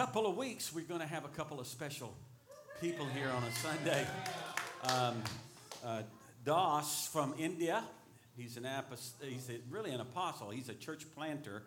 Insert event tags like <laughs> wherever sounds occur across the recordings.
couple of weeks, we're going to have a couple of special people here on a Sunday. Um, uh, Das from India. He's an apost- he's a, really an apostle. He's a church planter,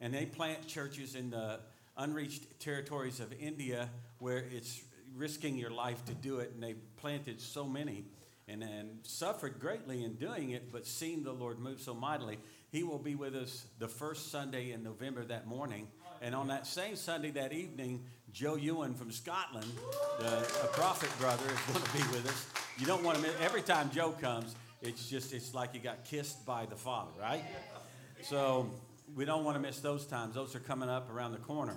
and they plant churches in the unreached territories of India where it's risking your life to do it. And they've planted so many and, and suffered greatly in doing it, but seen the Lord move so mightily. He will be with us the first Sunday in November that morning. And on that same Sunday that evening, Joe Ewan from Scotland, the, a prophet brother, is going to be with us. You don't want to miss, every time Joe comes, it's just, it's like you got kissed by the Father, right? So we don't want to miss those times. Those are coming up around the corner.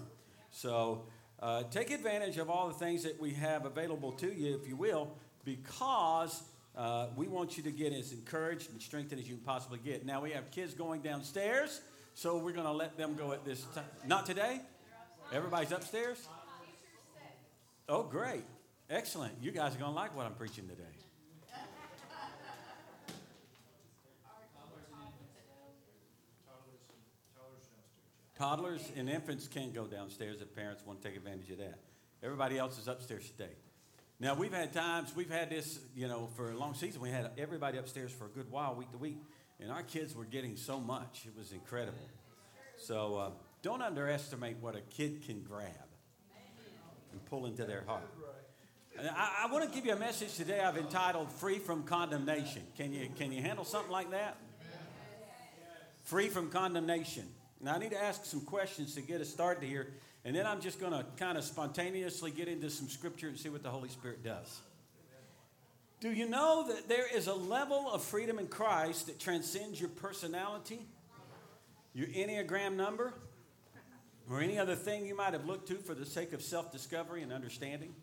So uh, take advantage of all the things that we have available to you, if you will, because uh, we want you to get as encouraged and strengthened as you can possibly get. Now, we have kids going downstairs, so we're going to let them go at this time. Not today? Everybody's upstairs? Oh, great. Excellent. You guys are going to like what I'm preaching today. Toddlers and infants can't go downstairs if parents want to take advantage of that. Everybody else is upstairs today. Now we've had times we've had this, you know, for a long season. We had everybody upstairs for a good while, week to week, and our kids were getting so much. It was incredible. So uh, don't underestimate what a kid can grab and pull into their heart. I, I want to give you a message today. I've entitled "Free from Condemnation." Can you can you handle something like that? Free from condemnation. Now I need to ask some questions to get us started here. And then I'm just going to kind of spontaneously get into some scripture and see what the Holy Spirit does. Do you know that there is a level of freedom in Christ that transcends your personality, your Enneagram number, or any other thing you might have looked to for the sake of self discovery and understanding?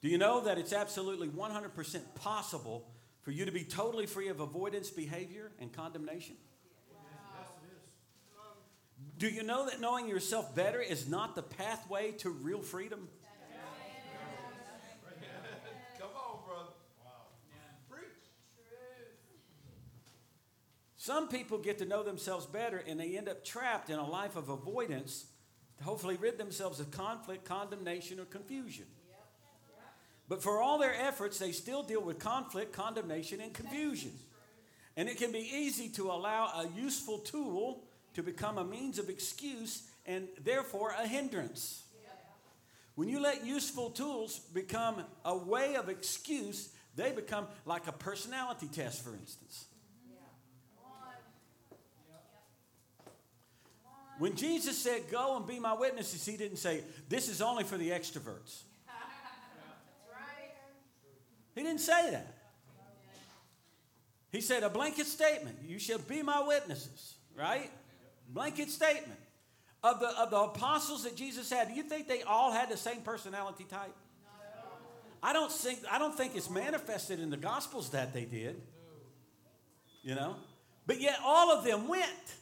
Do you know that it's absolutely 100% possible for you to be totally free of avoidance behavior and condemnation? Do you know that knowing yourself better is not the pathway to real freedom? Come on, brother. Preach. Some people get to know themselves better and they end up trapped in a life of avoidance to hopefully rid themselves of conflict, condemnation, or confusion. But for all their efforts, they still deal with conflict, condemnation, and confusion. And it can be easy to allow a useful tool to become a means of excuse and therefore a hindrance. When you let useful tools become a way of excuse, they become like a personality test, for instance. When Jesus said, Go and be my witnesses, he didn't say, This is only for the extroverts. He didn't say that. He said a blanket statement You shall be my witnesses, right? Blanket statement. Of the, of the apostles that Jesus had, do you think they all had the same personality type? I don't think, I don't think it's manifested in the Gospels that they did. You know? But yet all of them went.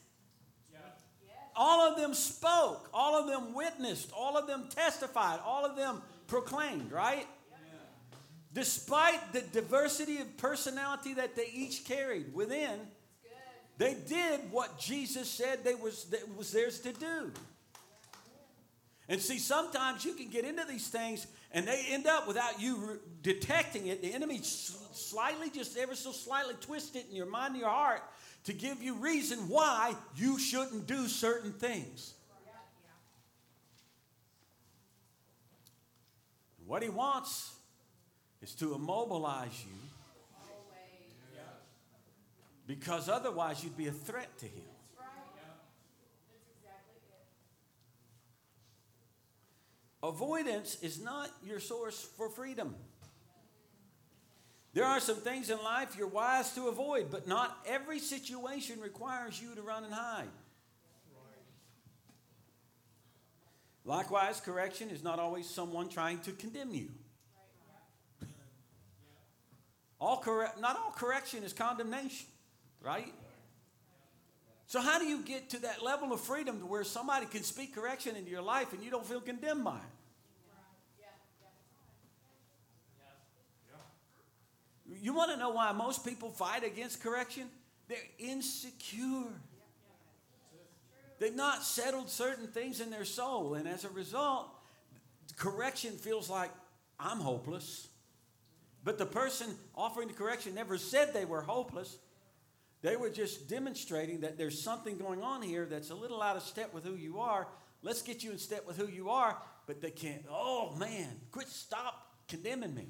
All of them spoke. All of them witnessed. All of them testified. All of them proclaimed, right? Despite the diversity of personality that they each carried within, they did what Jesus said they was, that was theirs to do. And see, sometimes you can get into these things and they end up without you re- detecting it. The enemy slightly, just ever so slightly twist it in your mind and your heart to give you reason why you shouldn't do certain things. What he wants is to immobilize you because otherwise you'd be a threat to him. Avoidance is not your source for freedom. There are some things in life you're wise to avoid, but not every situation requires you to run and hide. Likewise, correction is not always someone trying to condemn you. All correct, not all correction is condemnation right? So, how do you get to that level of freedom to where somebody can speak correction into your life and you don't feel condemned by it? You want to know why most people fight against correction? They're insecure. They've not settled certain things in their soul. And as a result, correction feels like I'm hopeless. But the person offering the correction never said they were hopeless. They were just demonstrating that there's something going on here that's a little out of step with who you are. Let's get you in step with who you are. But they can't, oh man, quit, stop condemning me.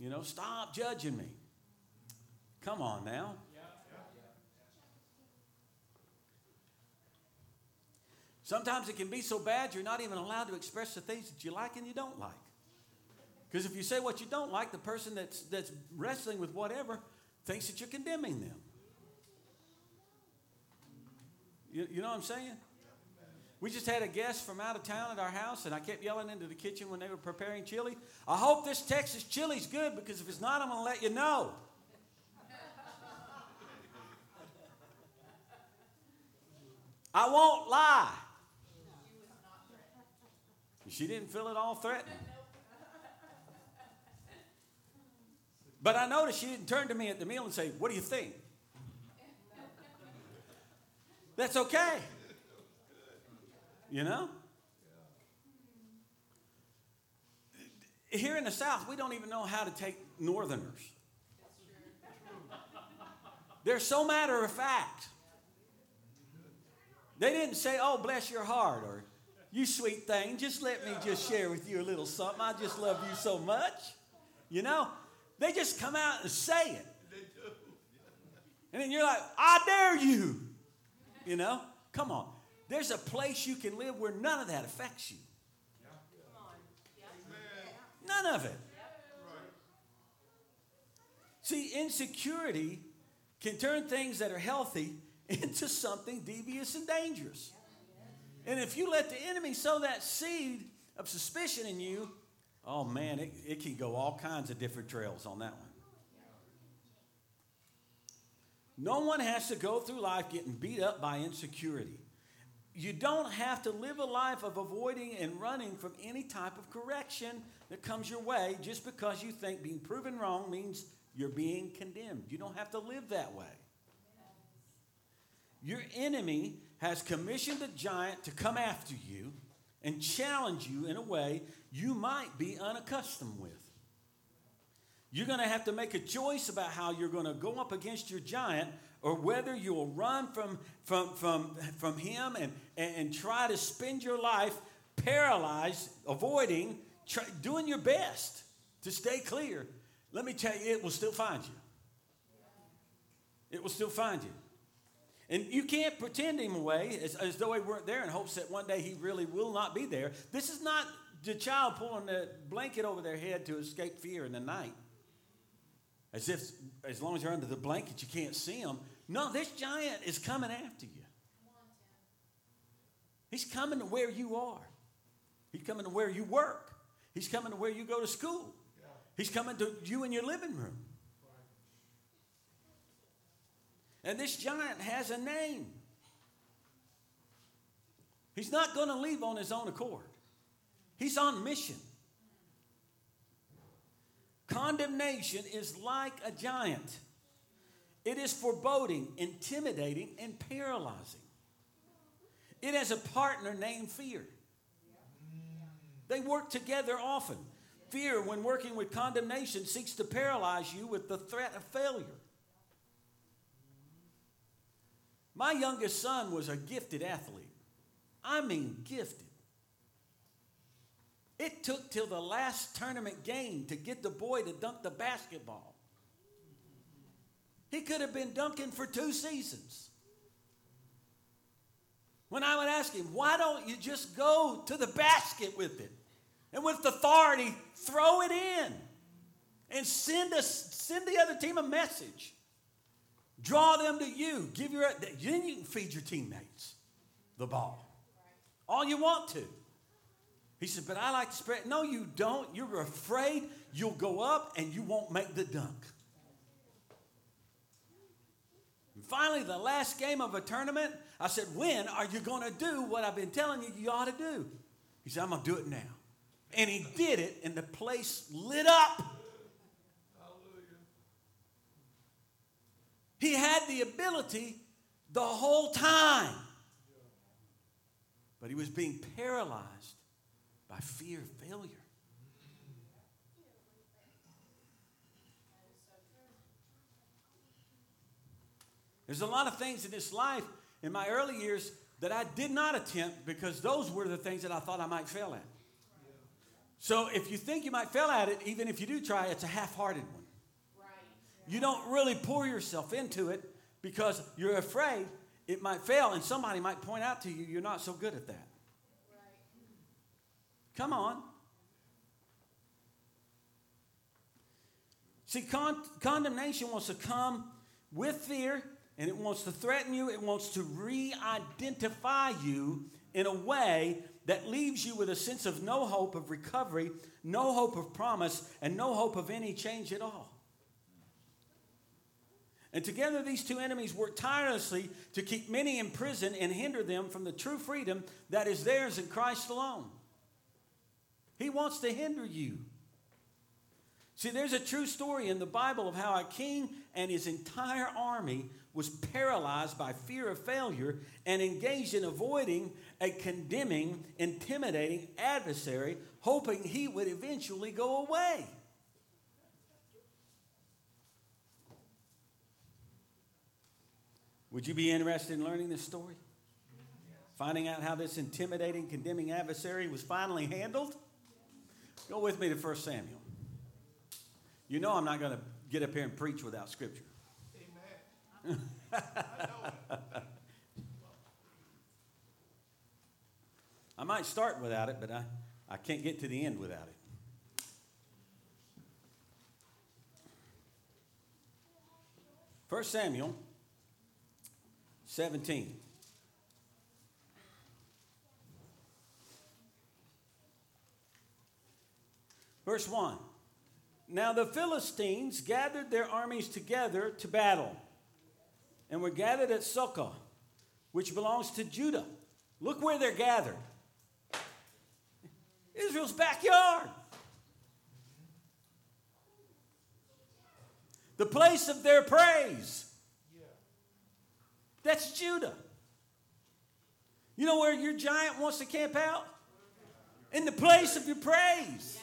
You know, stop judging me. Come on now. Sometimes it can be so bad you're not even allowed to express the things that you like and you don't like. Because if you say what you don't like, the person that's, that's wrestling with whatever thinks that you're condemning them. You, you know what I'm saying? We just had a guest from out of town at our house, and I kept yelling into the kitchen when they were preparing chili. I hope this Texas chili's good because if it's not, I'm going to let you know. I won't lie. She didn't feel at all threatened. But I noticed she didn't turn to me at the meal and say, What do you think? That's okay. You know? Here in the South, we don't even know how to take Northerners. They're so matter of fact. They didn't say, Oh, bless your heart, or You sweet thing, just let me just share with you a little something. I just love you so much. You know? They just come out and say it. And then you're like, I dare you. You know? Come on. There's a place you can live where none of that affects you. None of it. See, insecurity can turn things that are healthy <laughs> into something devious and dangerous. And if you let the enemy sow that seed of suspicion in you, Oh man, it, it can go all kinds of different trails on that one. No one has to go through life getting beat up by insecurity. You don't have to live a life of avoiding and running from any type of correction that comes your way just because you think being proven wrong means you're being condemned. You don't have to live that way. Your enemy has commissioned a giant to come after you and challenge you in a way you might be unaccustomed with. You're going to have to make a choice about how you're going to go up against your giant or whether you'll run from, from, from, from him and, and, and try to spend your life paralyzed, avoiding, try, doing your best to stay clear. Let me tell you, it will still find you. It will still find you. And you can't pretend him away as, as though he weren't there in hopes that one day he really will not be there. This is not the child pulling the blanket over their head to escape fear in the night. As if, as long as you're under the blanket, you can't see him. No, this giant is coming after you. He's coming to where you are. He's coming to where you work. He's coming to where you go to school. He's coming to you in your living room. And this giant has a name. He's not going to leave on his own accord, he's on mission. Condemnation is like a giant. It is foreboding, intimidating, and paralyzing. It has a partner named fear. They work together often. Fear, when working with condemnation, seeks to paralyze you with the threat of failure. My youngest son was a gifted athlete. I mean, gifted. It took till the last tournament game to get the boy to dunk the basketball. He could have been dunking for two seasons. When I would ask him, why don't you just go to the basket with it? And with authority, throw it in and send, us, send the other team a message. Draw them to you. Give your then you can feed your teammates the ball. All you want to. He said, but I like to spread. No, you don't. You're afraid you'll go up and you won't make the dunk. And finally, the last game of a tournament, I said, When are you going to do what I've been telling you you ought to do? He said, I'm going to do it now. And he did it, and the place lit up. He had the ability the whole time. but he was being paralyzed by fear of failure. There's a lot of things in this life in my early years that I did not attempt because those were the things that I thought I might fail at. So if you think you might fail at it, even if you do try, it's a half hearted one. You don't really pour yourself into it because you're afraid it might fail and somebody might point out to you you're not so good at that. Come on. See, con- condemnation wants to come with fear and it wants to threaten you, it wants to re identify you in a way that leaves you with a sense of no hope of recovery, no hope of promise, and no hope of any change at all. And together, these two enemies work tirelessly to keep many in prison and hinder them from the true freedom that is theirs in Christ alone. He wants to hinder you. See, there's a true story in the Bible of how a king and his entire army was paralyzed by fear of failure and engaged in avoiding a condemning, intimidating adversary, hoping he would eventually go away. Would you be interested in learning this story? Finding out how this intimidating, condemning adversary was finally handled? Go with me to 1 Samuel. You know I'm not going to get up here and preach without scripture. <laughs> I might start without it, but I, I can't get to the end without it. First Samuel 17. Verse 1. Now the Philistines gathered their armies together to battle and were gathered at Socoh, which belongs to Judah. Look where they're gathered Israel's backyard. The place of their praise. That's Judah. You know where your giant wants to camp out? In the place of your praise.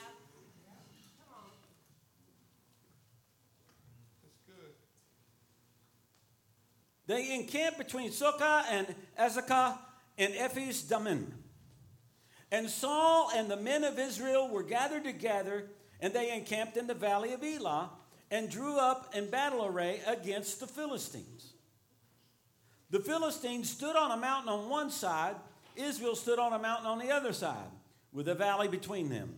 They encamped between Socoh and Azekah in Ephes Dammim. And Saul and the men of Israel were gathered together, and they encamped in the valley of Elah and drew up in battle array against the Philistines. The Philistines stood on a mountain on one side, Israel stood on a mountain on the other side, with a valley between them.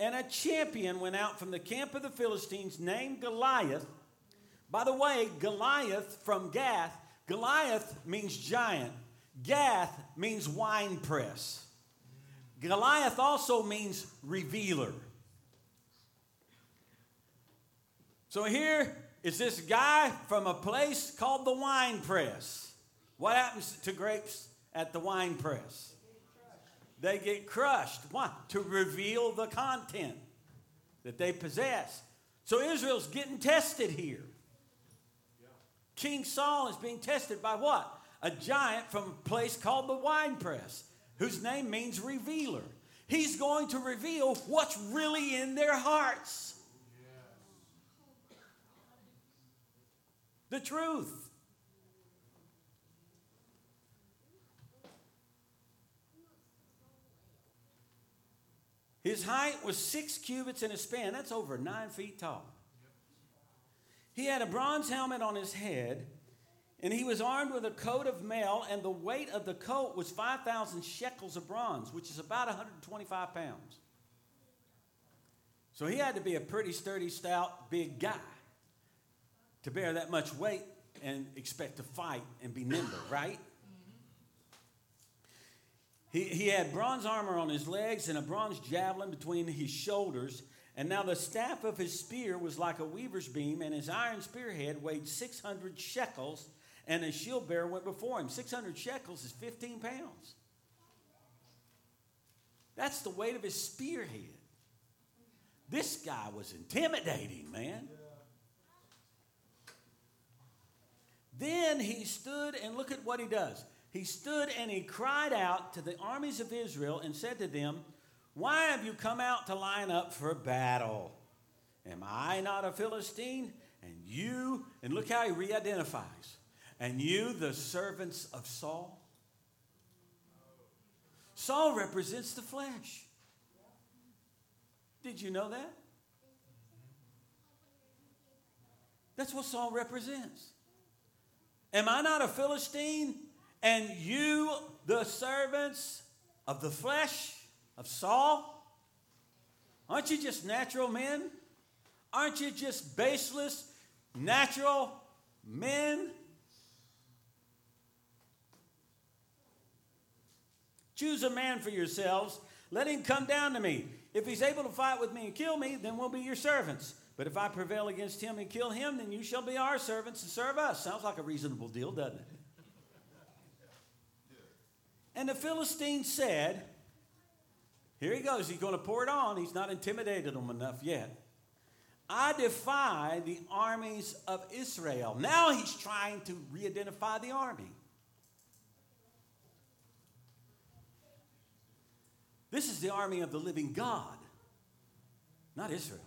And a champion went out from the camp of the Philistines named Goliath by the way, Goliath from Gath, Goliath means giant. Gath means wine press. Goliath also means revealer. So here is this guy from a place called the wine press. What happens to grapes at the wine press? They get crushed. Why? To reveal the content that they possess. So Israel's getting tested here. King Saul is being tested by what? A giant from a place called the winepress, whose name means revealer. He's going to reveal what's really in their hearts. The truth. His height was six cubits in a span. That's over nine feet tall. He had a bronze helmet on his head, and he was armed with a coat of mail, and the weight of the coat was 5,000 shekels of bronze, which is about 125 pounds. So he had to be a pretty sturdy, stout, big guy to bear that much weight and expect to fight and be nimble, <coughs> right? He, he had bronze armor on his legs and a bronze javelin between his shoulders, and now the staff of his spear was like a weaver's beam, and his iron spearhead weighed 600 shekels, and his shield bearer went before him. 600 shekels is 15 pounds. That's the weight of his spearhead. This guy was intimidating, man. Then he stood and look at what he does. he stood and he cried out to the armies of Israel and said to them, Why have you come out to line up for battle? Am I not a Philistine? And you, and look how he re identifies, and you, the servants of Saul? Saul represents the flesh. Did you know that? That's what Saul represents. Am I not a Philistine? And you, the servants of the flesh of Saul? Aren't you just natural men? Aren't you just baseless, natural men? Choose a man for yourselves. Let him come down to me. If he's able to fight with me and kill me, then we'll be your servants. But if I prevail against him and kill him, then you shall be our servants and serve us. Sounds like a reasonable deal, doesn't it? And the Philistine said, Here he goes. He's going to pour it on. He's not intimidated them enough yet. I defy the armies of Israel. Now he's trying to re identify the army. This is the army of the living God, not Israel.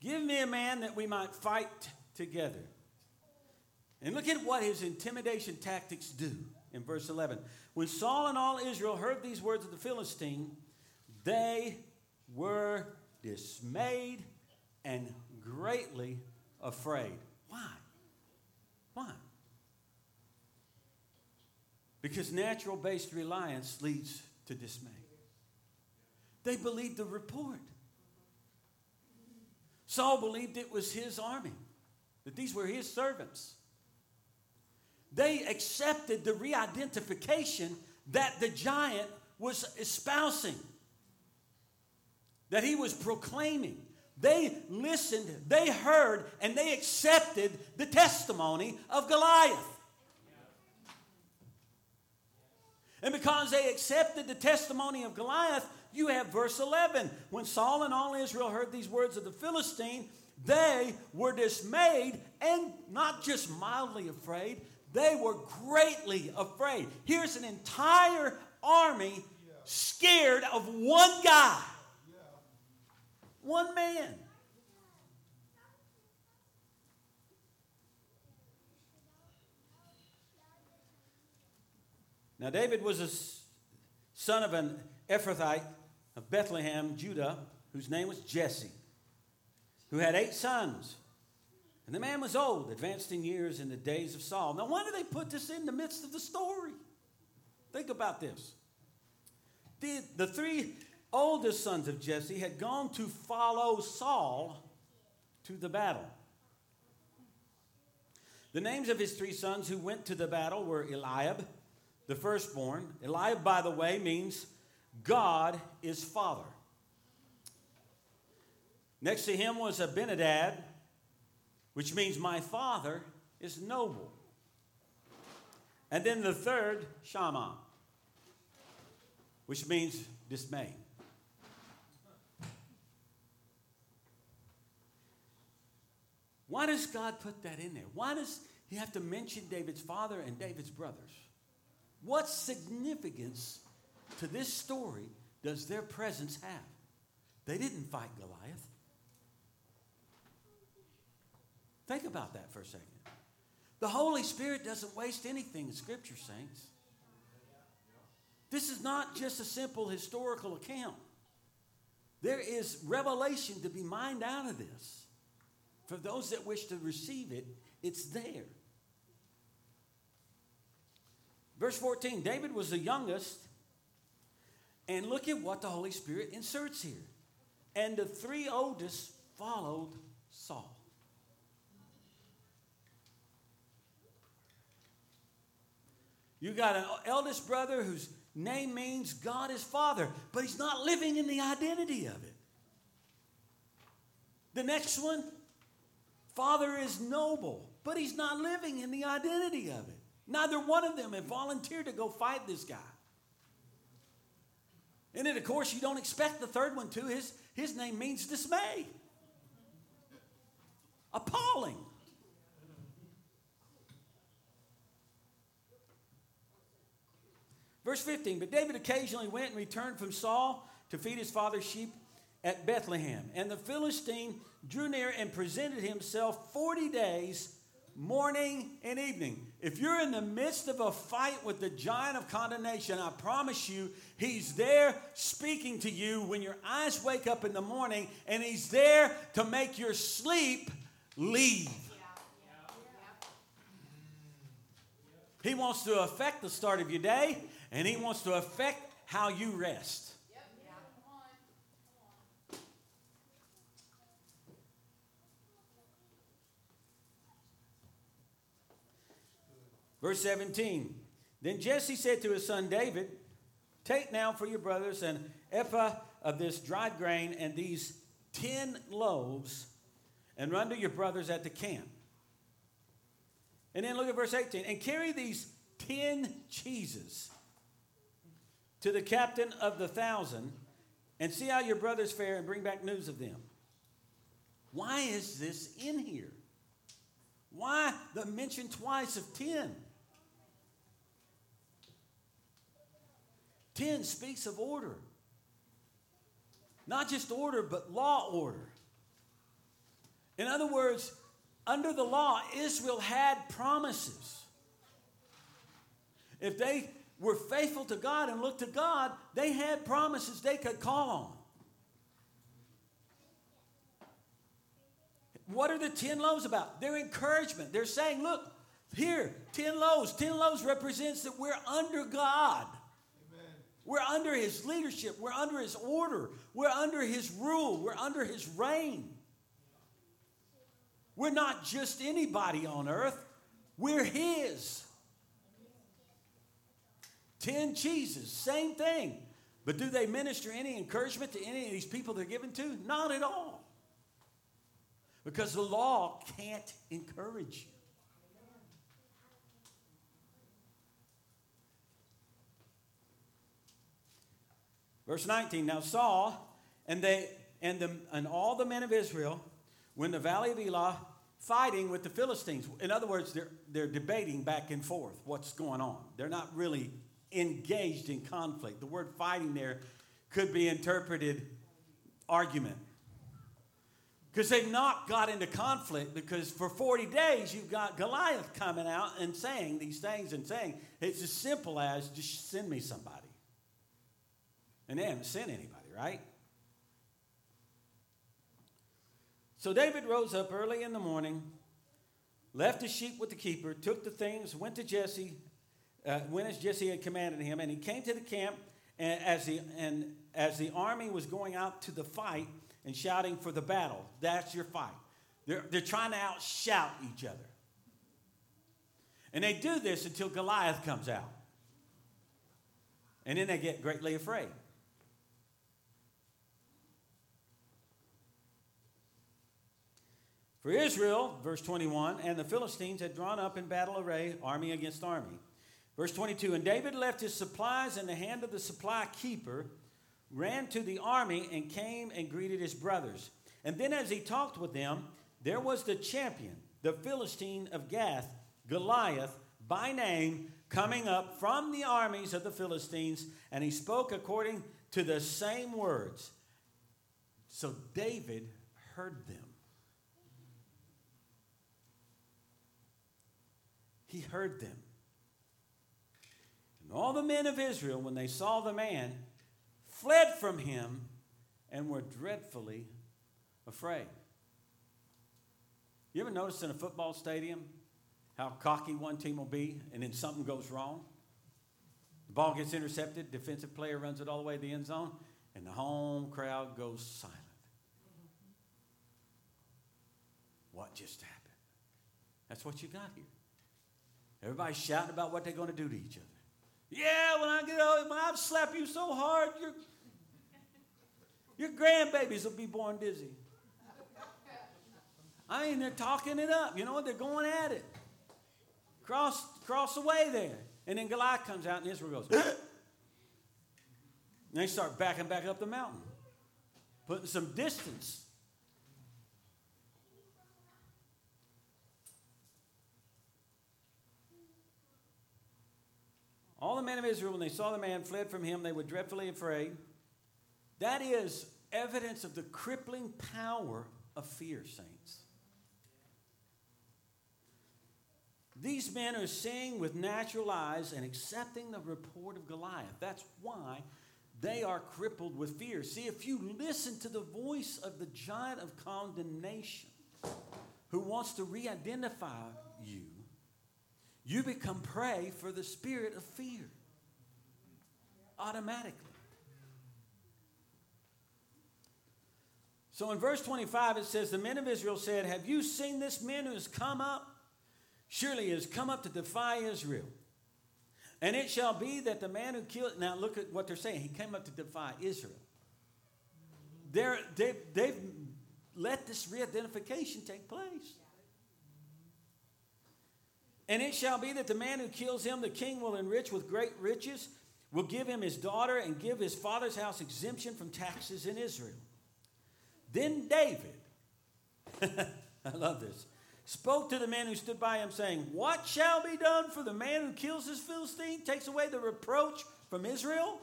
Give me a man that we might fight together. And look at what his intimidation tactics do in verse 11. When Saul and all Israel heard these words of the Philistine, they were dismayed and greatly afraid. Why? Why? Because natural based reliance leads to dismay. They believed the report. Saul believed it was his army, that these were his servants. They accepted the re identification that the giant was espousing, that he was proclaiming. They listened, they heard, and they accepted the testimony of Goliath. And because they accepted the testimony of Goliath, you have verse 11. When Saul and all Israel heard these words of the Philistine, they were dismayed and not just mildly afraid, they were greatly afraid. Here's an entire army scared of one guy, one man. Now, David was a son of an Ephrathite of Bethlehem, Judah, whose name was Jesse, who had eight sons. And the man was old, advanced in years in the days of Saul. Now, why do they put this in the midst of the story? Think about this. The, the three oldest sons of Jesse had gone to follow Saul to the battle. The names of his three sons who went to the battle were Eliab, the firstborn. Eliab, by the way, means God is Father. Next to him was Abinadab, which means my Father is noble. And then the third, Shammah, which means dismay. Why does God put that in there? Why does he have to mention David's father and David's brothers? What significance to this story does their presence have? They didn't fight Goliath. Think about that for a second. The Holy Spirit doesn't waste anything in Scripture, saints. This is not just a simple historical account. There is revelation to be mined out of this. For those that wish to receive it, it's there. Verse 14 David was the youngest. And look at what the Holy Spirit inserts here. And the three oldest followed Saul. You got an eldest brother whose name means God is Father, but he's not living in the identity of it. The next one, Father is noble, but he's not living in the identity of it. Neither one of them have volunteered to go fight this guy. And then, of course, you don't expect the third one to. His, his name means dismay. appalling. Verse 15 But David occasionally went and returned from Saul to feed his father's sheep at Bethlehem. And the Philistine drew near and presented himself 40 days, morning and evening. If you're in the midst of a fight with the giant of condemnation, I promise you, he's there speaking to you when your eyes wake up in the morning, and he's there to make your sleep leave. He wants to affect the start of your day, and he wants to affect how you rest. Verse 17 Then Jesse said to his son David, Take now for your brothers an ephah of this dried grain and these ten loaves, and run to your brothers at the camp. And then look at verse 18 and carry these ten cheeses to the captain of the thousand and see how your brothers fare and bring back news of them. Why is this in here? Why the mention twice of ten? 10 speaks of order. Not just order, but law order. In other words, under the law, Israel had promises. If they were faithful to God and looked to God, they had promises they could call on. What are the 10 loaves about? They're encouragement. They're saying, look, here, 10 loaves. 10 loaves represents that we're under God. We're under his leadership. We're under his order. We're under his rule. We're under his reign. We're not just anybody on earth, we're his. Ten cheeses, same thing. But do they minister any encouragement to any of these people they're given to? Not at all. Because the law can't encourage you. Verse 19 Now Saul and, they, and, the, and all the men of Israel were in the valley of Elah fighting with the Philistines. In other words, they're, they're debating back and forth what's going on. They're not really engaged in conflict. The word fighting there could be interpreted argument. Because they've not got into conflict, because for 40 days you've got Goliath coming out and saying these things and saying, it's as simple as just send me somebody. And they haven't sent anybody, right? So David rose up early in the morning, left his sheep with the keeper, took the things, went to Jesse, uh, went as Jesse had commanded him, and he came to the camp and as the, and as the army was going out to the fight and shouting for the battle. That's your fight. They're, they're trying to outshout each other. And they do this until Goliath comes out. And then they get greatly afraid. For Israel, verse 21, and the Philistines had drawn up in battle array, army against army. Verse 22, and David left his supplies in the hand of the supply keeper, ran to the army, and came and greeted his brothers. And then as he talked with them, there was the champion, the Philistine of Gath, Goliath, by name, coming up from the armies of the Philistines, and he spoke according to the same words. So David heard them. he heard them. All the men of Israel, when they saw the man, fled from him and were dreadfully afraid. You ever notice in a football stadium how cocky one team will be and then something goes wrong? The ball gets intercepted, defensive player runs it all the way to the end zone, and the home crowd goes silent. What just happened? That's what you got here. Everybody's shouting about what they're going to do to each other. Yeah, when I get old, I'll slap you so hard, your, your grandbabies will be born dizzy. I ain't there talking it up. You know what? They're going at it. Cross, cross the way there. And then Goliath comes out and Israel goes, <gasps> and they start backing back up the mountain, putting some distance. Men of Israel, when they saw the man, fled from him. They were dreadfully afraid. That is evidence of the crippling power of fear, saints. These men are seeing with natural eyes and accepting the report of Goliath. That's why they are crippled with fear. See, if you listen to the voice of the giant of condemnation who wants to re identify you, you become prey for the spirit of fear automatically. So in verse 25, it says, The men of Israel said, Have you seen this man who has come up? Surely he has come up to defy Israel. And it shall be that the man who killed, now look at what they're saying. He came up to defy Israel. They've, they've let this re identification take place. And it shall be that the man who kills him, the king will enrich with great riches, will give him his daughter, and give his father's house exemption from taxes in Israel. Then David, <laughs> I love this, spoke to the man who stood by him, saying, What shall be done for the man who kills this Philistine, takes away the reproach from Israel?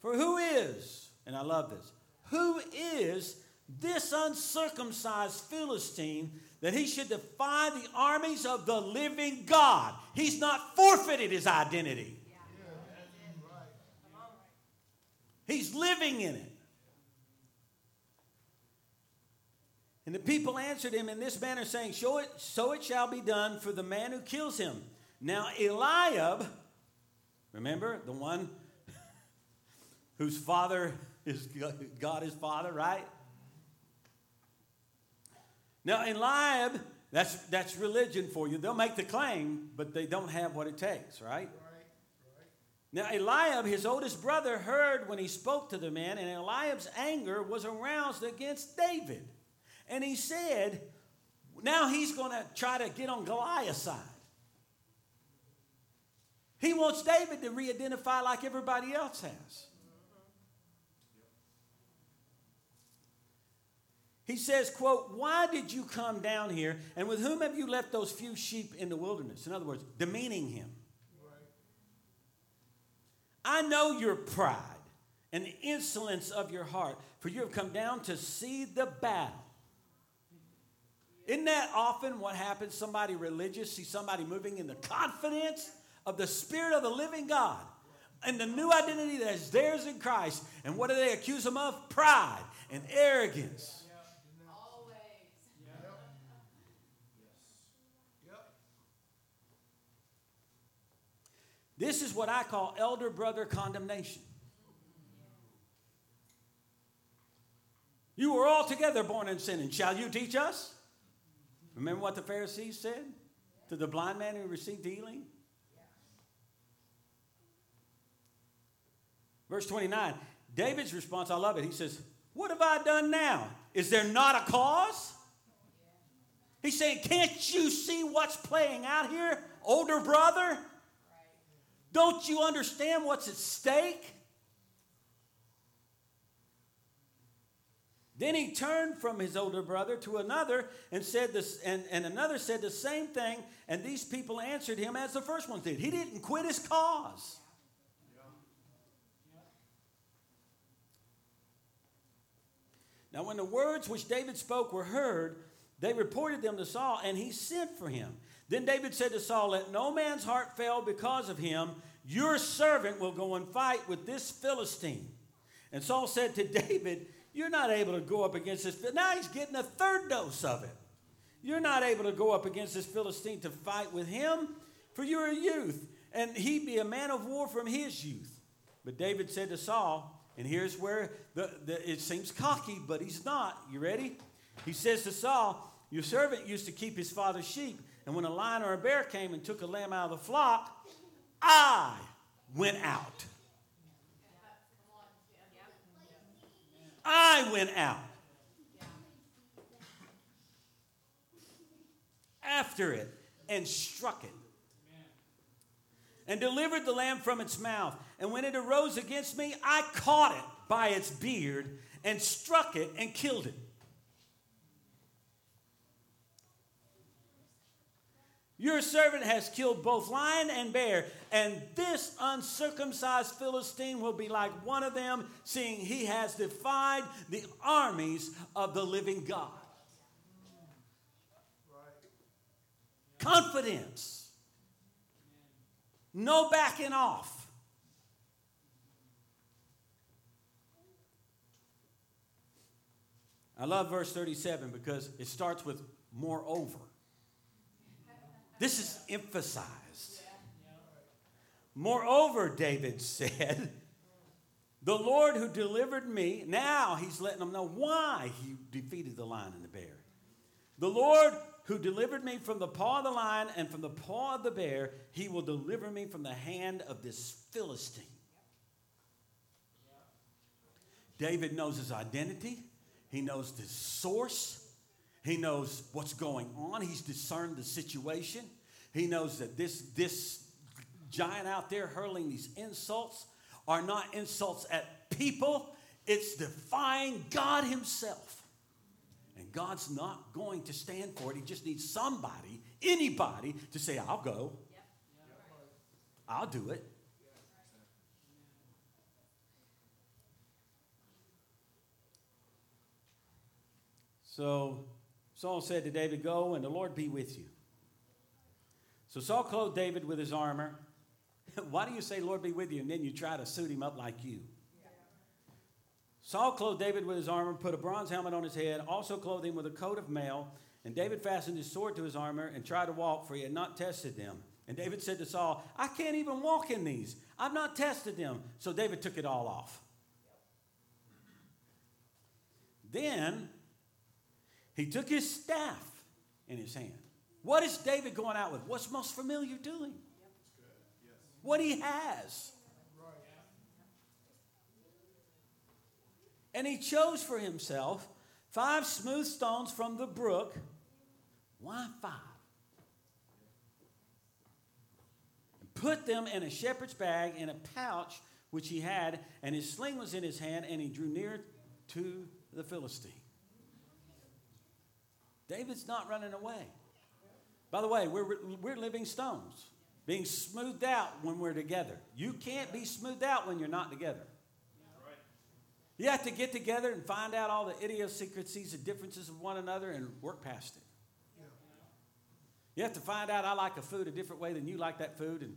For who is, and I love this, who is this uncircumcised Philistine that he should defy the armies of the living God? He's not forfeited his identity, he's living in it. And the people answered him in this manner, saying, Show it, so it shall be done for the man who kills him. Now, Eliab, remember the one <laughs> whose father is God his father, right? Now, Eliab, that's, that's religion for you. They'll make the claim, but they don't have what it takes, right? Now, Eliab, his oldest brother, heard when he spoke to the man, and Eliab's anger was aroused against David. And he said, now he's going to try to get on Goliath's side. He wants David to re identify like everybody else has. He says, quote, why did you come down here and with whom have you left those few sheep in the wilderness? In other words, demeaning him. I know your pride and the insolence of your heart, for you have come down to see the battle. Isn't that often what happens? Somebody religious see somebody moving in the confidence of the Spirit of the living God and the new identity that is theirs in Christ. And what do they accuse them of? Pride and arrogance. This is what I call elder brother condemnation. You were all together born in sin, and shall you teach us? Remember what the Pharisees said to the blind man who received healing? Verse 29, David's response, I love it. He says, What have I done now? Is there not a cause? He's saying, Can't you see what's playing out here, older brother? Don't you understand what's at stake? Then he turned from his older brother to another and said this, and, and another said the same thing, and these people answered him as the first one did. He didn't quit his cause. Now, when the words which David spoke were heard, they reported them to Saul, and he sent for him. Then David said to Saul, Let no man's heart fail because of him. Your servant will go and fight with this Philistine. And Saul said to <laughs> David, you're not able to go up against this. Philistine. Now he's getting a third dose of it. You're not able to go up against this Philistine to fight with him, for you're a youth, and he be a man of war from his youth. But David said to Saul, and here's where the, the, it seems cocky, but he's not. You ready? He says to Saul, Your servant used to keep his father's sheep, and when a lion or a bear came and took a lamb out of the flock, I went out I went out after it and struck it and delivered the lamb from its mouth. And when it arose against me, I caught it by its beard and struck it and killed it. Your servant has killed both lion and bear, and this uncircumcised Philistine will be like one of them, seeing he has defied the armies of the living God. Confidence. No backing off. I love verse 37 because it starts with moreover. This is emphasized. Moreover, David said, The Lord who delivered me, now he's letting them know why he defeated the lion and the bear. The Lord who delivered me from the paw of the lion and from the paw of the bear, he will deliver me from the hand of this Philistine. David knows his identity, he knows the source, he knows what's going on. He's discerned the situation. He knows that this, this giant out there hurling these insults are not insults at people, it's defying God Himself. And God's not going to stand for it. He just needs somebody, anybody, to say, I'll go. I'll do it. So Saul said to David, Go and the Lord be with you. So Saul clothed David with his armor. <laughs> Why do you say, Lord be with you, and then you try to suit him up like you? Saul clothed David with his armor, put a bronze helmet on his head, also clothed him with a coat of mail. And David fastened his sword to his armor and tried to walk, for he had not tested them. And David said to Saul, I can't even walk in these. I've not tested them. So David took it all off. Then he took his staff in his hand. What is David going out with? What's most familiar him? What he has. And he chose for himself five smooth stones from the brook. Why five? Put them in a shepherd's bag in a pouch which he had, and his sling was in his hand, and he drew near to the Philistine. David's not running away. By the way, we're, we're living stones, being smoothed out when we're together. You can't be smoothed out when you're not together. You have to get together and find out all the idiosyncrasies and differences of one another and work past it. You have to find out I like a food a different way than you like that food, and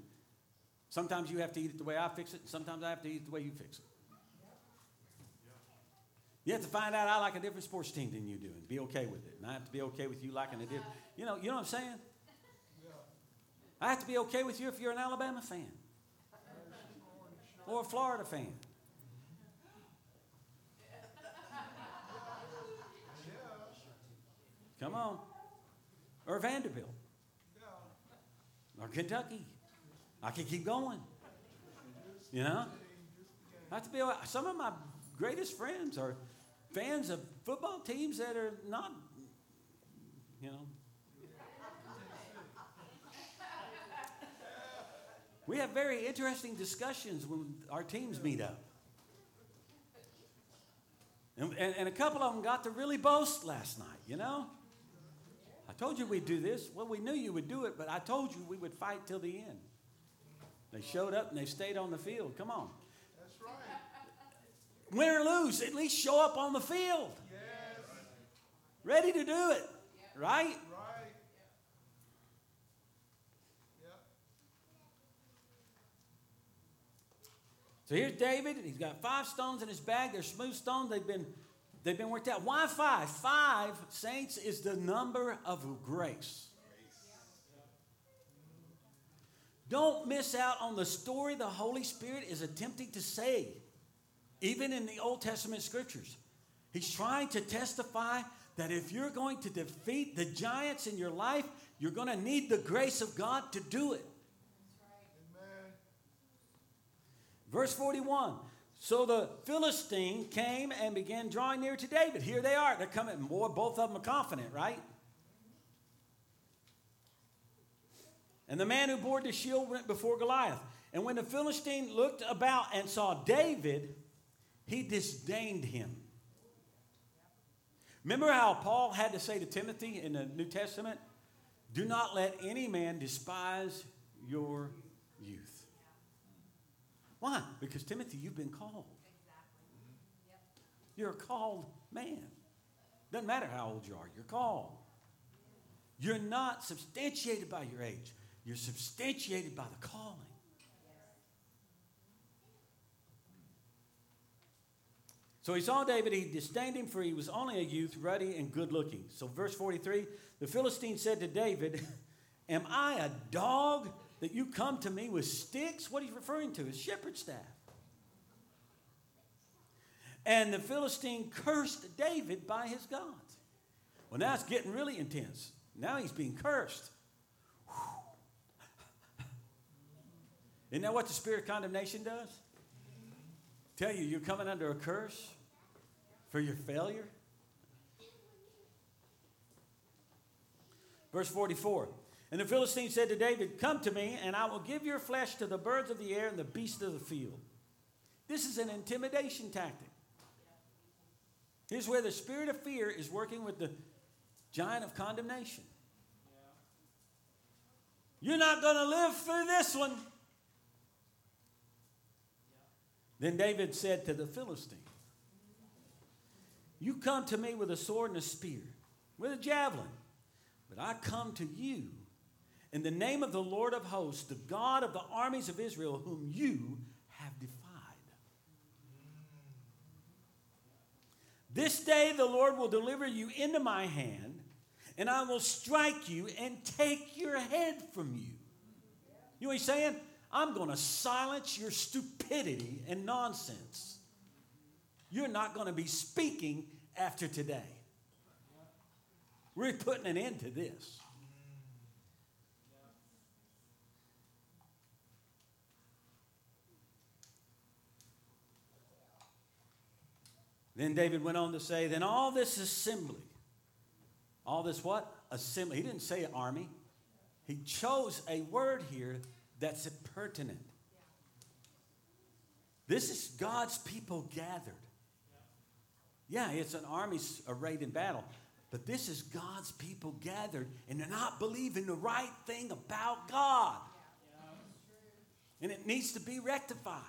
sometimes you have to eat it the way I fix it, and sometimes I have to eat it the way you fix it. You have to find out I like a different sports team than you do and be okay with it. And I have to be okay with you liking a different. You know, you know what I'm saying? I have to be okay with you if you're an Alabama fan or a Florida fan. Come on. Or Vanderbilt. Or Kentucky. I can keep going. You know? I have to be some of my greatest friends are fans of football teams that are not, you know. We have very interesting discussions when our teams meet up. And, and, and, a couple of them got to really boast last night, you know? I told you we'd do this. Well, we knew you would do it, but I told you we would fight till the end. They showed up and they stayed on the field. Come on win or lose, at least show up on the field. Yes. Ready to do it, right? Right. So here's David. He's got five stones in his bag. They're smooth stones. They've been, they've been worked out. Why five? Five, saints, is the number of grace. Don't miss out on the story the Holy Spirit is attempting to say even in the Old Testament scriptures. He's trying to testify that if you're going to defeat the giants in your life, you're going to need the grace of God to do it. Verse 41 So the Philistine came and began drawing near to David. Here they are. They're coming. Boy, both of them are confident, right? And the man who bore the shield went before Goliath. And when the Philistine looked about and saw David, he disdained him. Remember how Paul had to say to Timothy in the New Testament, Do not let any man despise your youth. Why? Because, Timothy, you've been called. You're a called man. Doesn't matter how old you are, you're called. You're not substantiated by your age, you're substantiated by the calling. So he saw David, he disdained him, for he was only a youth, ruddy and good looking. So, verse 43 the Philistine said to David, <laughs> Am I a dog that you come to me with sticks? What he's referring to is shepherd staff. And the Philistine cursed David by his gods. Well, now it's getting really intense. Now he's being cursed. <laughs> Isn't that what the spirit of condemnation does? Tell you you're coming under a curse for your failure? Verse 44. And the Philistine said to David, Come to me, and I will give your flesh to the birds of the air and the beasts of the field. This is an intimidation tactic. Here's where the spirit of fear is working with the giant of condemnation. You're not going to live through this one. Then David said to the Philistine, You come to me with a sword and a spear, with a javelin, but I come to you in the name of the Lord of hosts, the God of the armies of Israel, whom you have defied. This day the Lord will deliver you into my hand, and I will strike you and take your head from you. You know what he's saying? I'm going to silence your stupidity and nonsense. You're not going to be speaking after today. We're putting an end to this. Then David went on to say, Then all this assembly, all this what? Assembly. He didn't say army. He chose a word here that's pertinent. This is God's people gathered. Yeah, it's an army arrayed in battle, but this is God's people gathered, and they're not believing the right thing about God. And it needs to be rectified.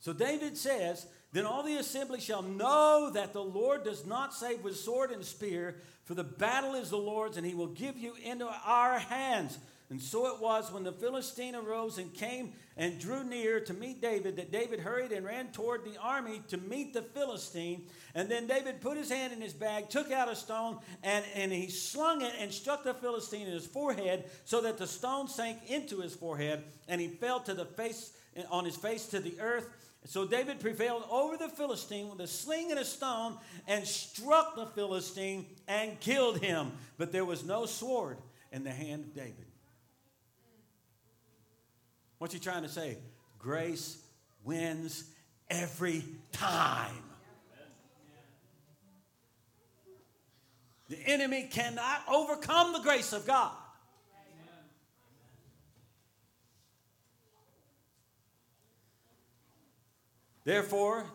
So David says, Then all the assembly shall know that the Lord does not save with sword and spear, for the battle is the Lord's, and he will give you into our hands. And so it was when the Philistine arose and came and drew near to meet David that David hurried and ran toward the army to meet the Philistine. And then David put his hand in his bag, took out a stone, and, and he slung it and struck the Philistine in his forehead so that the stone sank into his forehead and he fell to the face on his face to the earth. So David prevailed over the Philistine with a sling and a stone and struck the Philistine and killed him. But there was no sword in the hand of David. What's he trying to say? Grace wins every time. The enemy cannot overcome the grace of God. Therefore,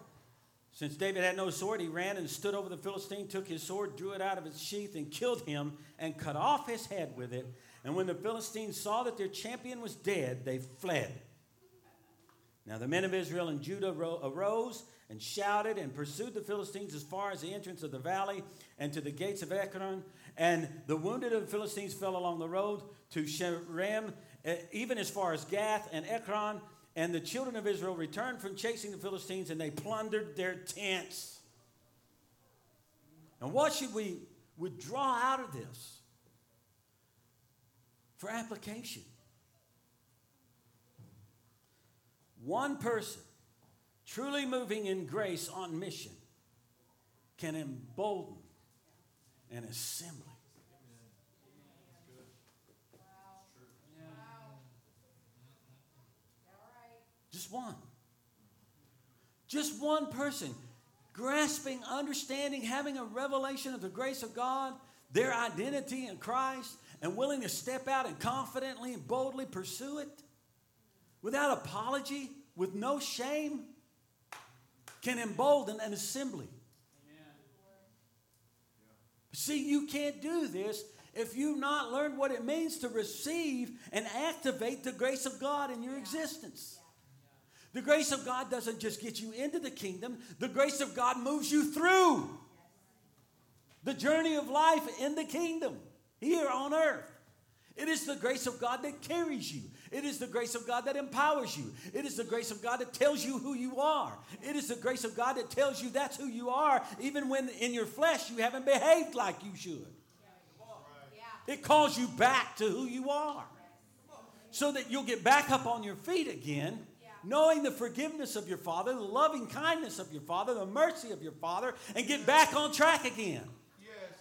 since David had no sword, he ran and stood over the Philistine, took his sword, drew it out of its sheath, and killed him, and cut off his head with it. And when the Philistines saw that their champion was dead, they fled. Now the men of Israel and Judah arose and shouted and pursued the Philistines as far as the entrance of the valley and to the gates of Ekron. And the wounded of the Philistines fell along the road to Shaaraim, eh, even as far as Gath and Ekron. And the children of Israel returned from chasing the Philistines and they plundered their tents. And what should we withdraw out of this for application? One person truly moving in grace on mission can embolden an assembly. Just one. Just one person grasping, understanding, having a revelation of the grace of God, their identity in Christ, and willing to step out and confidently and boldly pursue it without apology, with no shame, can embolden an assembly. See, you can't do this if you've not learned what it means to receive and activate the grace of God in your existence. The grace of God doesn't just get you into the kingdom, the grace of God moves you through the journey of life in the kingdom here on earth. It is the grace of God that carries you. It is the grace of God that empowers you. It is the grace of God that tells you who you are. It is the grace of God that tells you that's who you are, even when in your flesh you haven't behaved like you should. It calls you back to who you are so that you'll get back up on your feet again, knowing the forgiveness of your Father, the loving kindness of your Father, the mercy of your Father, and get back on track again Yes.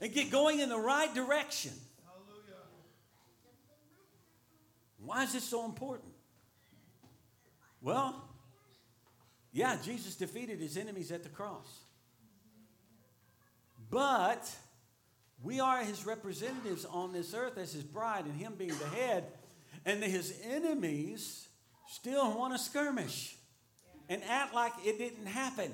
and get going in the right direction. Hallelujah. Why is this so important? Well, yeah, Jesus defeated his enemies at the cross. But we are his representatives on this earth as his bride, and him being the head. And his enemies still want to skirmish and act like it didn't happen.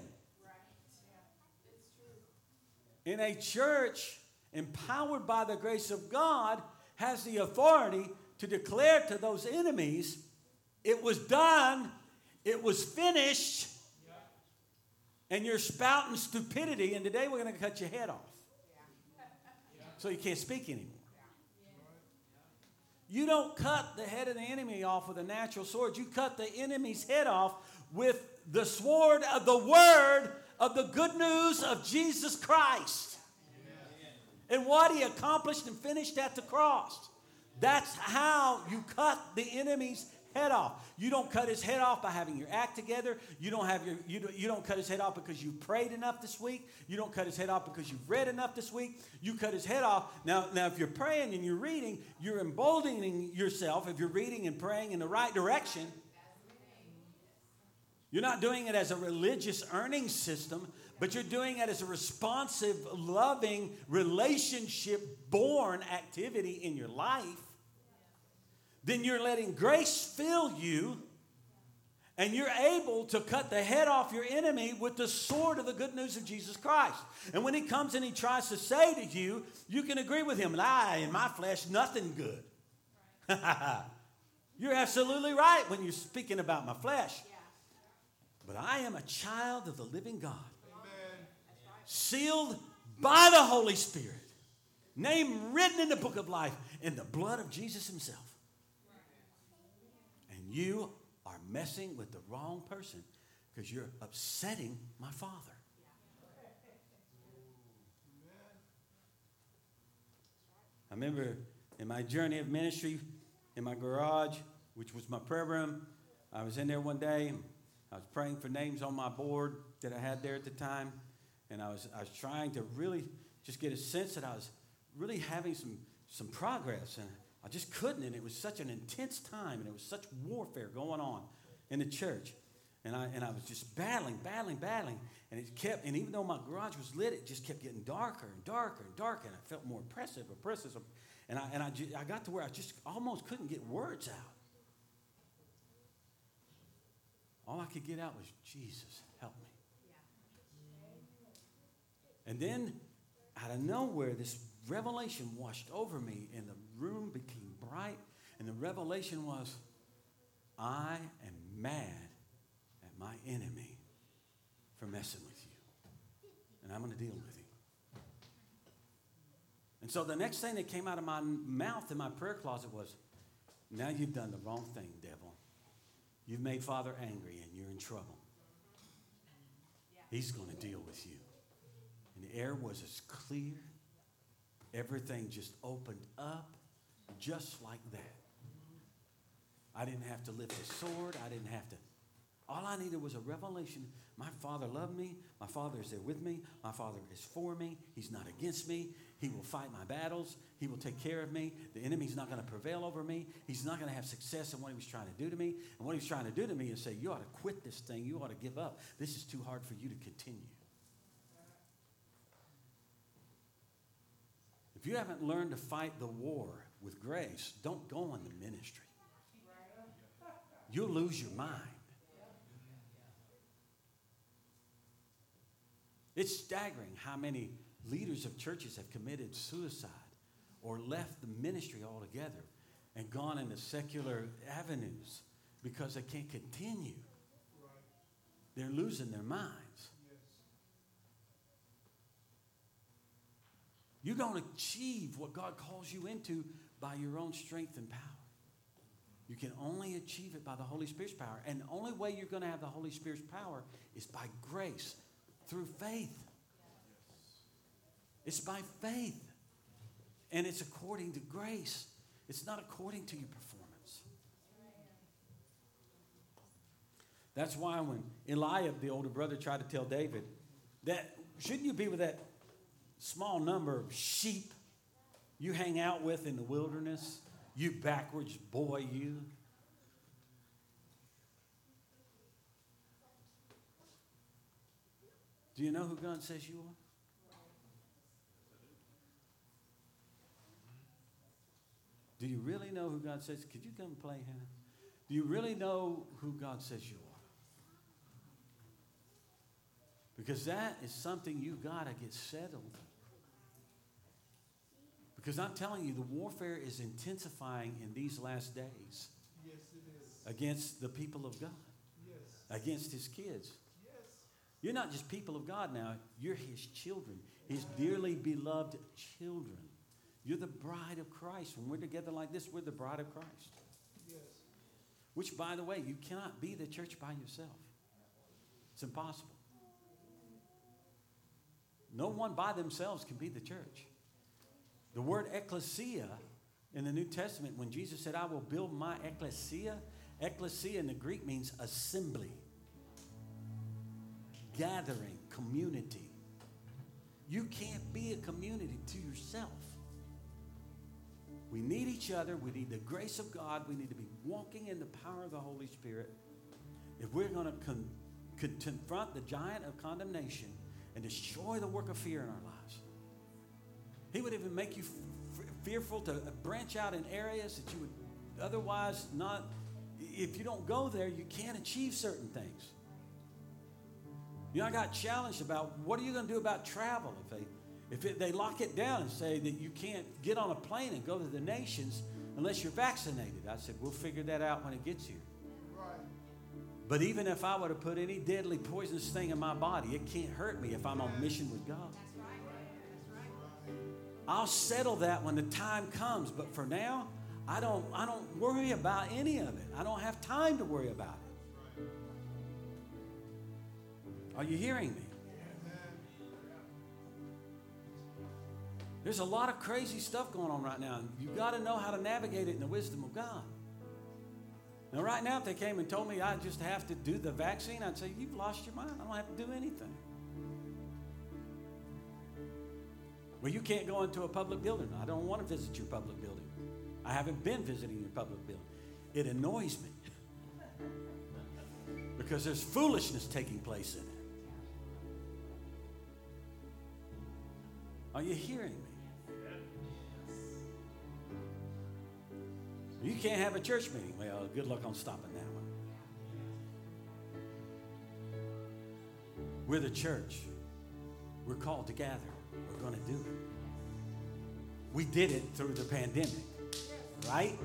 In a church empowered by the grace of God, has the authority to declare to those enemies, it was done, it was finished, and you're spouting stupidity, and today we're going to cut your head off. So you can't speak anymore. You don't cut the head of the enemy off with a natural sword. You cut the enemy's head off with the sword of the word of the good news of Jesus Christ and what he accomplished and finished at the cross. That's how you cut the enemy's head off. You don't cut his head off by having your act together. You don't have your you don't, you don't cut his head off because you prayed enough this week. You don't cut his head off because you've read enough this week. You cut his head off. Now now if you're praying and you're reading, you're emboldening yourself if you're reading and praying in the right direction. You're not doing it as a religious earning system, but you're doing it as a responsive, loving, relationship born activity in your life. Then you're letting grace fill you, and you're able to cut the head off your enemy with the sword of the good news of Jesus Christ. And when he comes and he tries to say to you, you can agree with him, and I, in my flesh, nothing good. <laughs> you're absolutely right when you're speaking about my flesh. But I am a child of the living God, Amen. sealed by the Holy Spirit, name written in the book of life in the blood of Jesus Himself. You are messing with the wrong person because you're upsetting my Father. I remember in my journey of ministry in my garage, which was my prayer room, I was in there one day. I was praying for names on my board that I had there at the time, and I was, I was trying to really just get a sense that I was really having some, some progress, and I just couldn't. And it was such an intense time, and it was such warfare going on in the church. And I, and I was just battling, battling, battling. And it kept, and even though my garage was lit, it just kept getting darker and darker and darker. And I felt more oppressive, oppressive. And I, and I, ju- I got to where I just almost couldn't get words out. All I could get out was, Jesus, help me. And then, out of nowhere, this revelation washed over me, and the room became bright. And the revelation was, I am mad at my enemy for messing with you. And I'm going to deal with him. And so the next thing that came out of my mouth in my prayer closet was, Now you've done the wrong thing, devil. You've made Father angry and you're in trouble. He's going to deal with you. And the air was as clear. Everything just opened up just like that. I didn't have to lift a sword. I didn't have to. All I needed was a revelation. My Father loved me. My Father is there with me. My Father is for me. He's not against me. He will fight my battles. He will take care of me. The enemy's not going to prevail over me. He's not going to have success in what he was trying to do to me. And what he was trying to do to me is say, You ought to quit this thing. You ought to give up. This is too hard for you to continue. If you haven't learned to fight the war with grace, don't go in the ministry. You'll lose your mind. It's staggering how many leaders of churches have committed suicide or left the ministry altogether and gone into secular avenues because they can't continue. They're losing their minds. You don't achieve what God calls you into by your own strength and power. You can only achieve it by the Holy Spirit's power. And the only way you're going to have the Holy Spirit's power is by grace, through faith. It's by faith. And it's according to grace, it's not according to your performance. That's why when Eliab, the older brother, tried to tell David that shouldn't you be with that small number of sheep you hang out with in the wilderness? You backwards boy, you. Do you know who God says you are? Do you really know who God says? Could you come play, Hannah? Do you really know who God says you are? Because that is something you got to get settled. Because I'm telling you, the warfare is intensifying in these last days. Yes, it is. Against the people of God. Yes. Against his kids. Yes. You're not just people of God now, you're his children, his dearly beloved children. You're the bride of Christ. When we're together like this, we're the bride of Christ. Yes. Which, by the way, you cannot be the church by yourself. It's impossible. No one by themselves can be the church. The word ecclesia in the New Testament, when Jesus said, I will build my ecclesia, ecclesia in the Greek means assembly, gathering, community. You can't be a community to yourself. We need each other. We need the grace of God. We need to be walking in the power of the Holy Spirit. If we're going to con- con- confront the giant of condemnation and destroy the work of fear in our lives, he would even make you f- fearful to uh, branch out in areas that you would otherwise not. If you don't go there, you can't achieve certain things. You know, I got challenged about what are you going to do about travel if they if it, they lock it down and say that you can't get on a plane and go to the nations unless you're vaccinated. I said, we'll figure that out when it gets here. Right. But even if I were to put any deadly poisonous thing in my body, it can't hurt me if I'm on mission with God. I'll settle that when the time comes. But for now, I don't, I don't worry about any of it. I don't have time to worry about it. Are you hearing me? There's a lot of crazy stuff going on right now. You've got to know how to navigate it in the wisdom of God. Now, right now, if they came and told me I just have to do the vaccine, I'd say, You've lost your mind. I don't have to do anything. Well, you can't go into a public building. I don't want to visit your public building. I haven't been visiting your public building. It annoys me <laughs> because there's foolishness taking place in it. Are you hearing me? You can't have a church meeting. Well, good luck on stopping that one. We're the church. We're called to gather. Going to do it. We did it through the pandemic, right?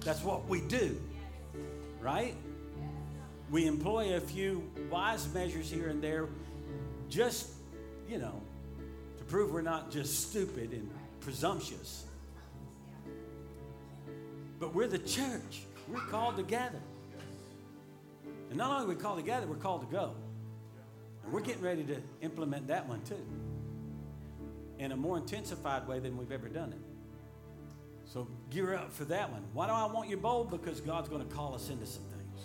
That's what we do, right? We employ a few wise measures here and there just, you know, to prove we're not just stupid and presumptuous. But we're the church. We're called together. And not only are we called together, we're called to go. And we're getting ready to implement that one too. In a more intensified way than we've ever done it. So gear up for that one. Why do I want you bold? Because God's going to call us into some things.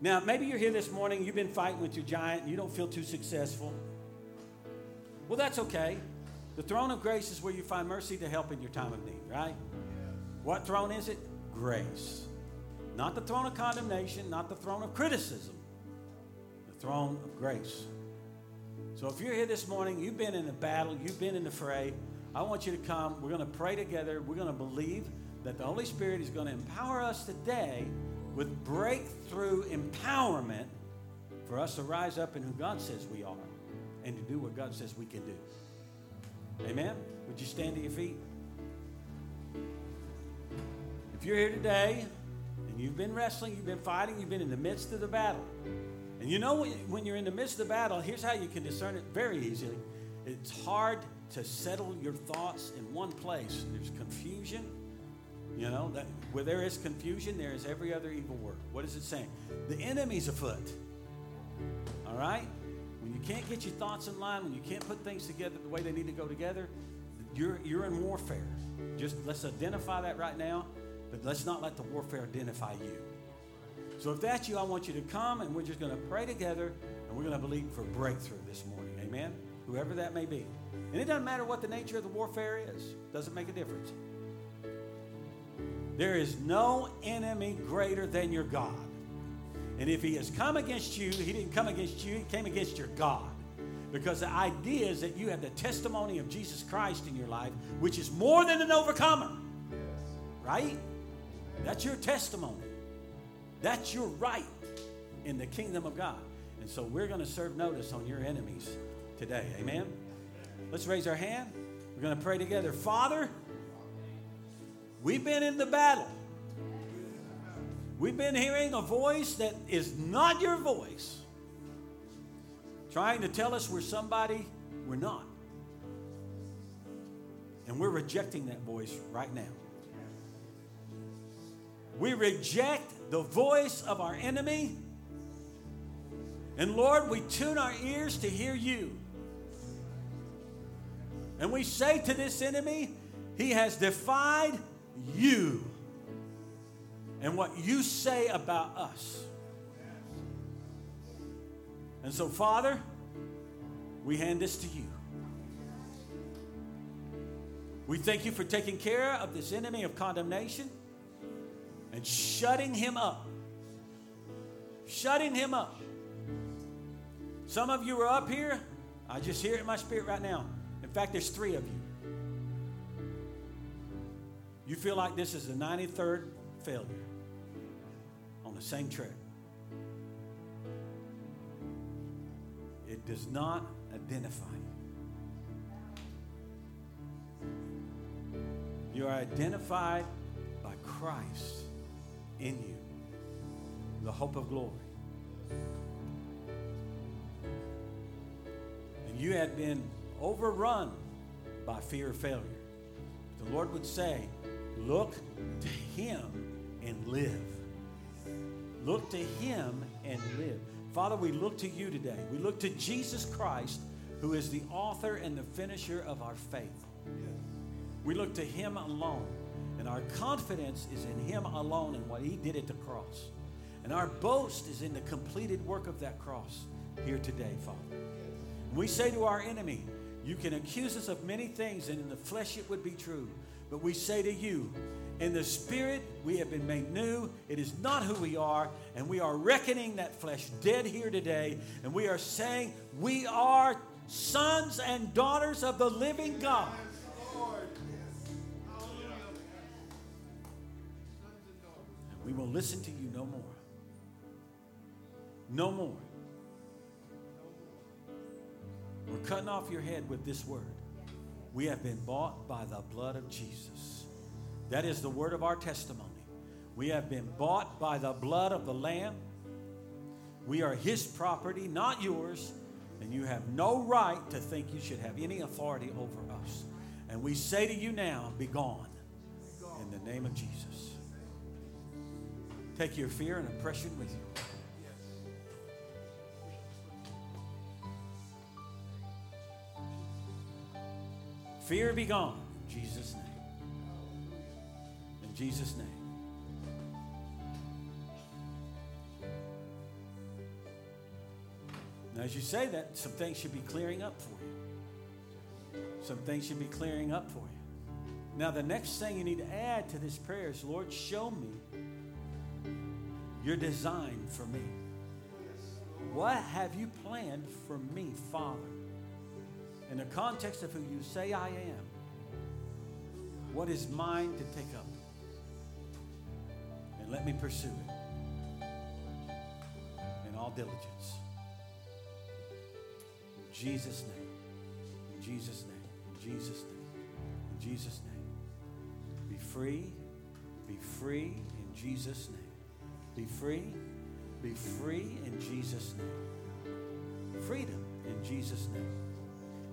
Now, maybe you're here this morning, you've been fighting with your giant, you don't feel too successful. Well, that's okay. The throne of grace is where you find mercy to help in your time of need, right? What throne is it? Grace. Not the throne of condemnation, not the throne of criticism, the throne of grace. So if you're here this morning, you've been in the battle, you've been in the fray, I want you to come. We're going to pray together. We're going to believe that the Holy Spirit is going to empower us today with breakthrough empowerment for us to rise up in who God says we are and to do what God says we can do. Amen? Would you stand to your feet? If you're here today and you've been wrestling, you've been fighting, you've been in the midst of the battle, and you know when you're in the midst of the battle, here's how you can discern it very easily. It's hard to settle your thoughts in one place. There's confusion. You know, that where there is confusion, there is every other evil work. What is it saying? The enemy's afoot. All right? When you can't get your thoughts in line, when you can't put things together the way they need to go together, you're, you're in warfare. Just let's identify that right now, but let's not let the warfare identify you. So if that's you, I want you to come and we're just going to pray together and we're going to believe for breakthrough this morning. Amen? Whoever that may be. And it doesn't matter what the nature of the warfare is, doesn't make a difference. There is no enemy greater than your God. And if he has come against you, he didn't come against you, he came against your God. Because the idea is that you have the testimony of Jesus Christ in your life, which is more than an overcomer. Right? That's your testimony. That's your right in the kingdom of God. And so we're going to serve notice on your enemies today. Amen? Let's raise our hand. We're going to pray together. Father, we've been in the battle. We've been hearing a voice that is not your voice, trying to tell us we're somebody we're not. And we're rejecting that voice right now. We reject the voice of our enemy. And Lord, we tune our ears to hear you. And we say to this enemy, he has defied you and what you say about us. And so, Father, we hand this to you. We thank you for taking care of this enemy of condemnation and shutting him up. Shutting him up. Some of you are up here. I just hear it in my spirit right now. In fact, there's three of you. You feel like this is the 93rd failure on the same track. It does not identify you. You are identified by Christ in you, the hope of glory. And you had been overrun by fear of failure. The Lord would say, Look to Him and live. Look to Him and live. Father, we look to you today. We look to Jesus Christ, who is the author and the finisher of our faith. We look to Him alone. And our confidence is in Him alone and what He did at the cross. And our boast is in the completed work of that cross here today, Father. We say to our enemy, You can accuse us of many things, and in the flesh it would be true. But we say to you, in the spirit, we have been made new. It is not who we are, and we are reckoning that flesh dead here today. And we are saying we are sons and daughters of the living God. We will listen to you no more. No more. We're cutting off your head with this word. We have been bought by the blood of Jesus. That is the word of our testimony. We have been bought by the blood of the Lamb. We are His property, not yours, and you have no right to think you should have any authority over us. And we say to you now, be gone in the name of Jesus. Take your fear and oppression with you. Fear be gone. In Jesus' name. In Jesus' name. Now, as you say that, some things should be clearing up for you. Some things should be clearing up for you. Now, the next thing you need to add to this prayer is Lord, show me your design for me. What have you planned for me, Father? in the context of who you say I am, what is mine to take up? And let me pursue it in all diligence. In Jesus' name. In Jesus' name. In Jesus' name. In Jesus' name. Be free. Be free in Jesus' name. Be free. Be free in Jesus' name. Freedom in Jesus' name.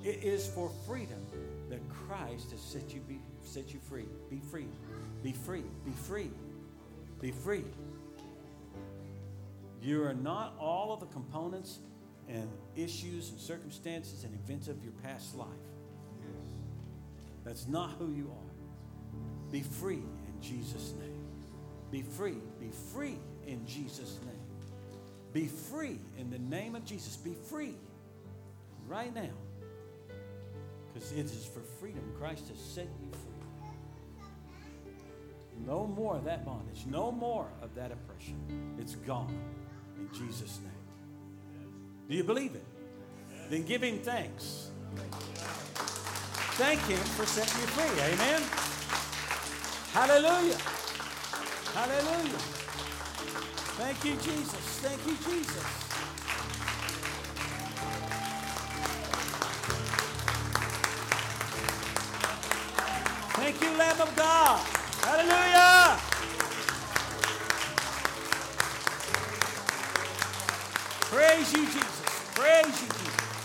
It is for freedom that Christ has set you, be, set you free. Be free. Be free. Be free. Be free. You are not all of the components and issues and circumstances and events of your past life. That's not who you are. Be free in Jesus' name. Be free. Be free in Jesus' name. Be free in the name of Jesus. Be free right now. Because it is for freedom Christ has set you free. No more of that bondage. No more of that oppression. It's gone in Jesus' name. Do you believe it? Then give him thanks. Thank him for setting you free. Amen. Hallelujah. Hallelujah. Thank you, Jesus. Thank you, Jesus. Thank you, Lamb of God. Hallelujah. Praise you, Jesus. Praise you, Jesus.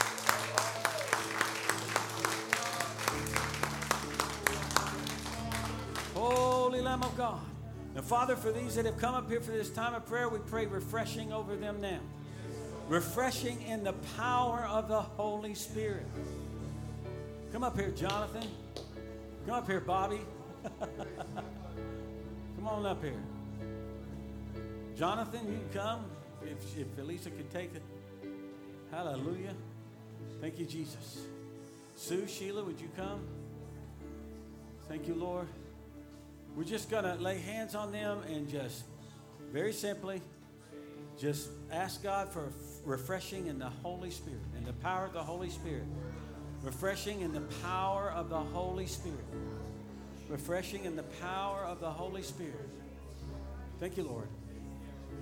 Holy Lamb of God. Now, Father, for these that have come up here for this time of prayer, we pray refreshing over them now. Refreshing in the power of the Holy Spirit. Come up here, Jonathan. Come up here, Bobby. <laughs> come on up here. Jonathan, you come. If, if Elisa could take it. Hallelujah. Thank you, Jesus. Sue, Sheila, would you come? Thank you, Lord. We're just going to lay hands on them and just very simply just ask God for refreshing in the Holy Spirit, in the power of the Holy Spirit. Refreshing in the power of the Holy Spirit. Refreshing in the power of the Holy Spirit. Thank you, Lord.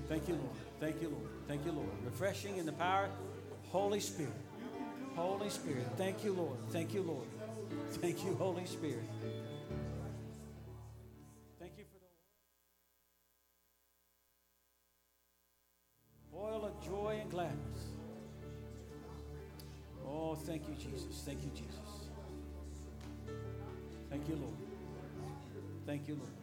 Thank you, Lord. Thank you, Lord. Thank you, Lord. Refreshing in the power, Holy Spirit. Holy Spirit. Thank you, Lord. Thank you, Lord. Thank you, Holy Spirit. Oil of joy and gladness. Oh, thank you, Jesus. Thank you, Jesus. Thank you, Lord. Thank you, Lord.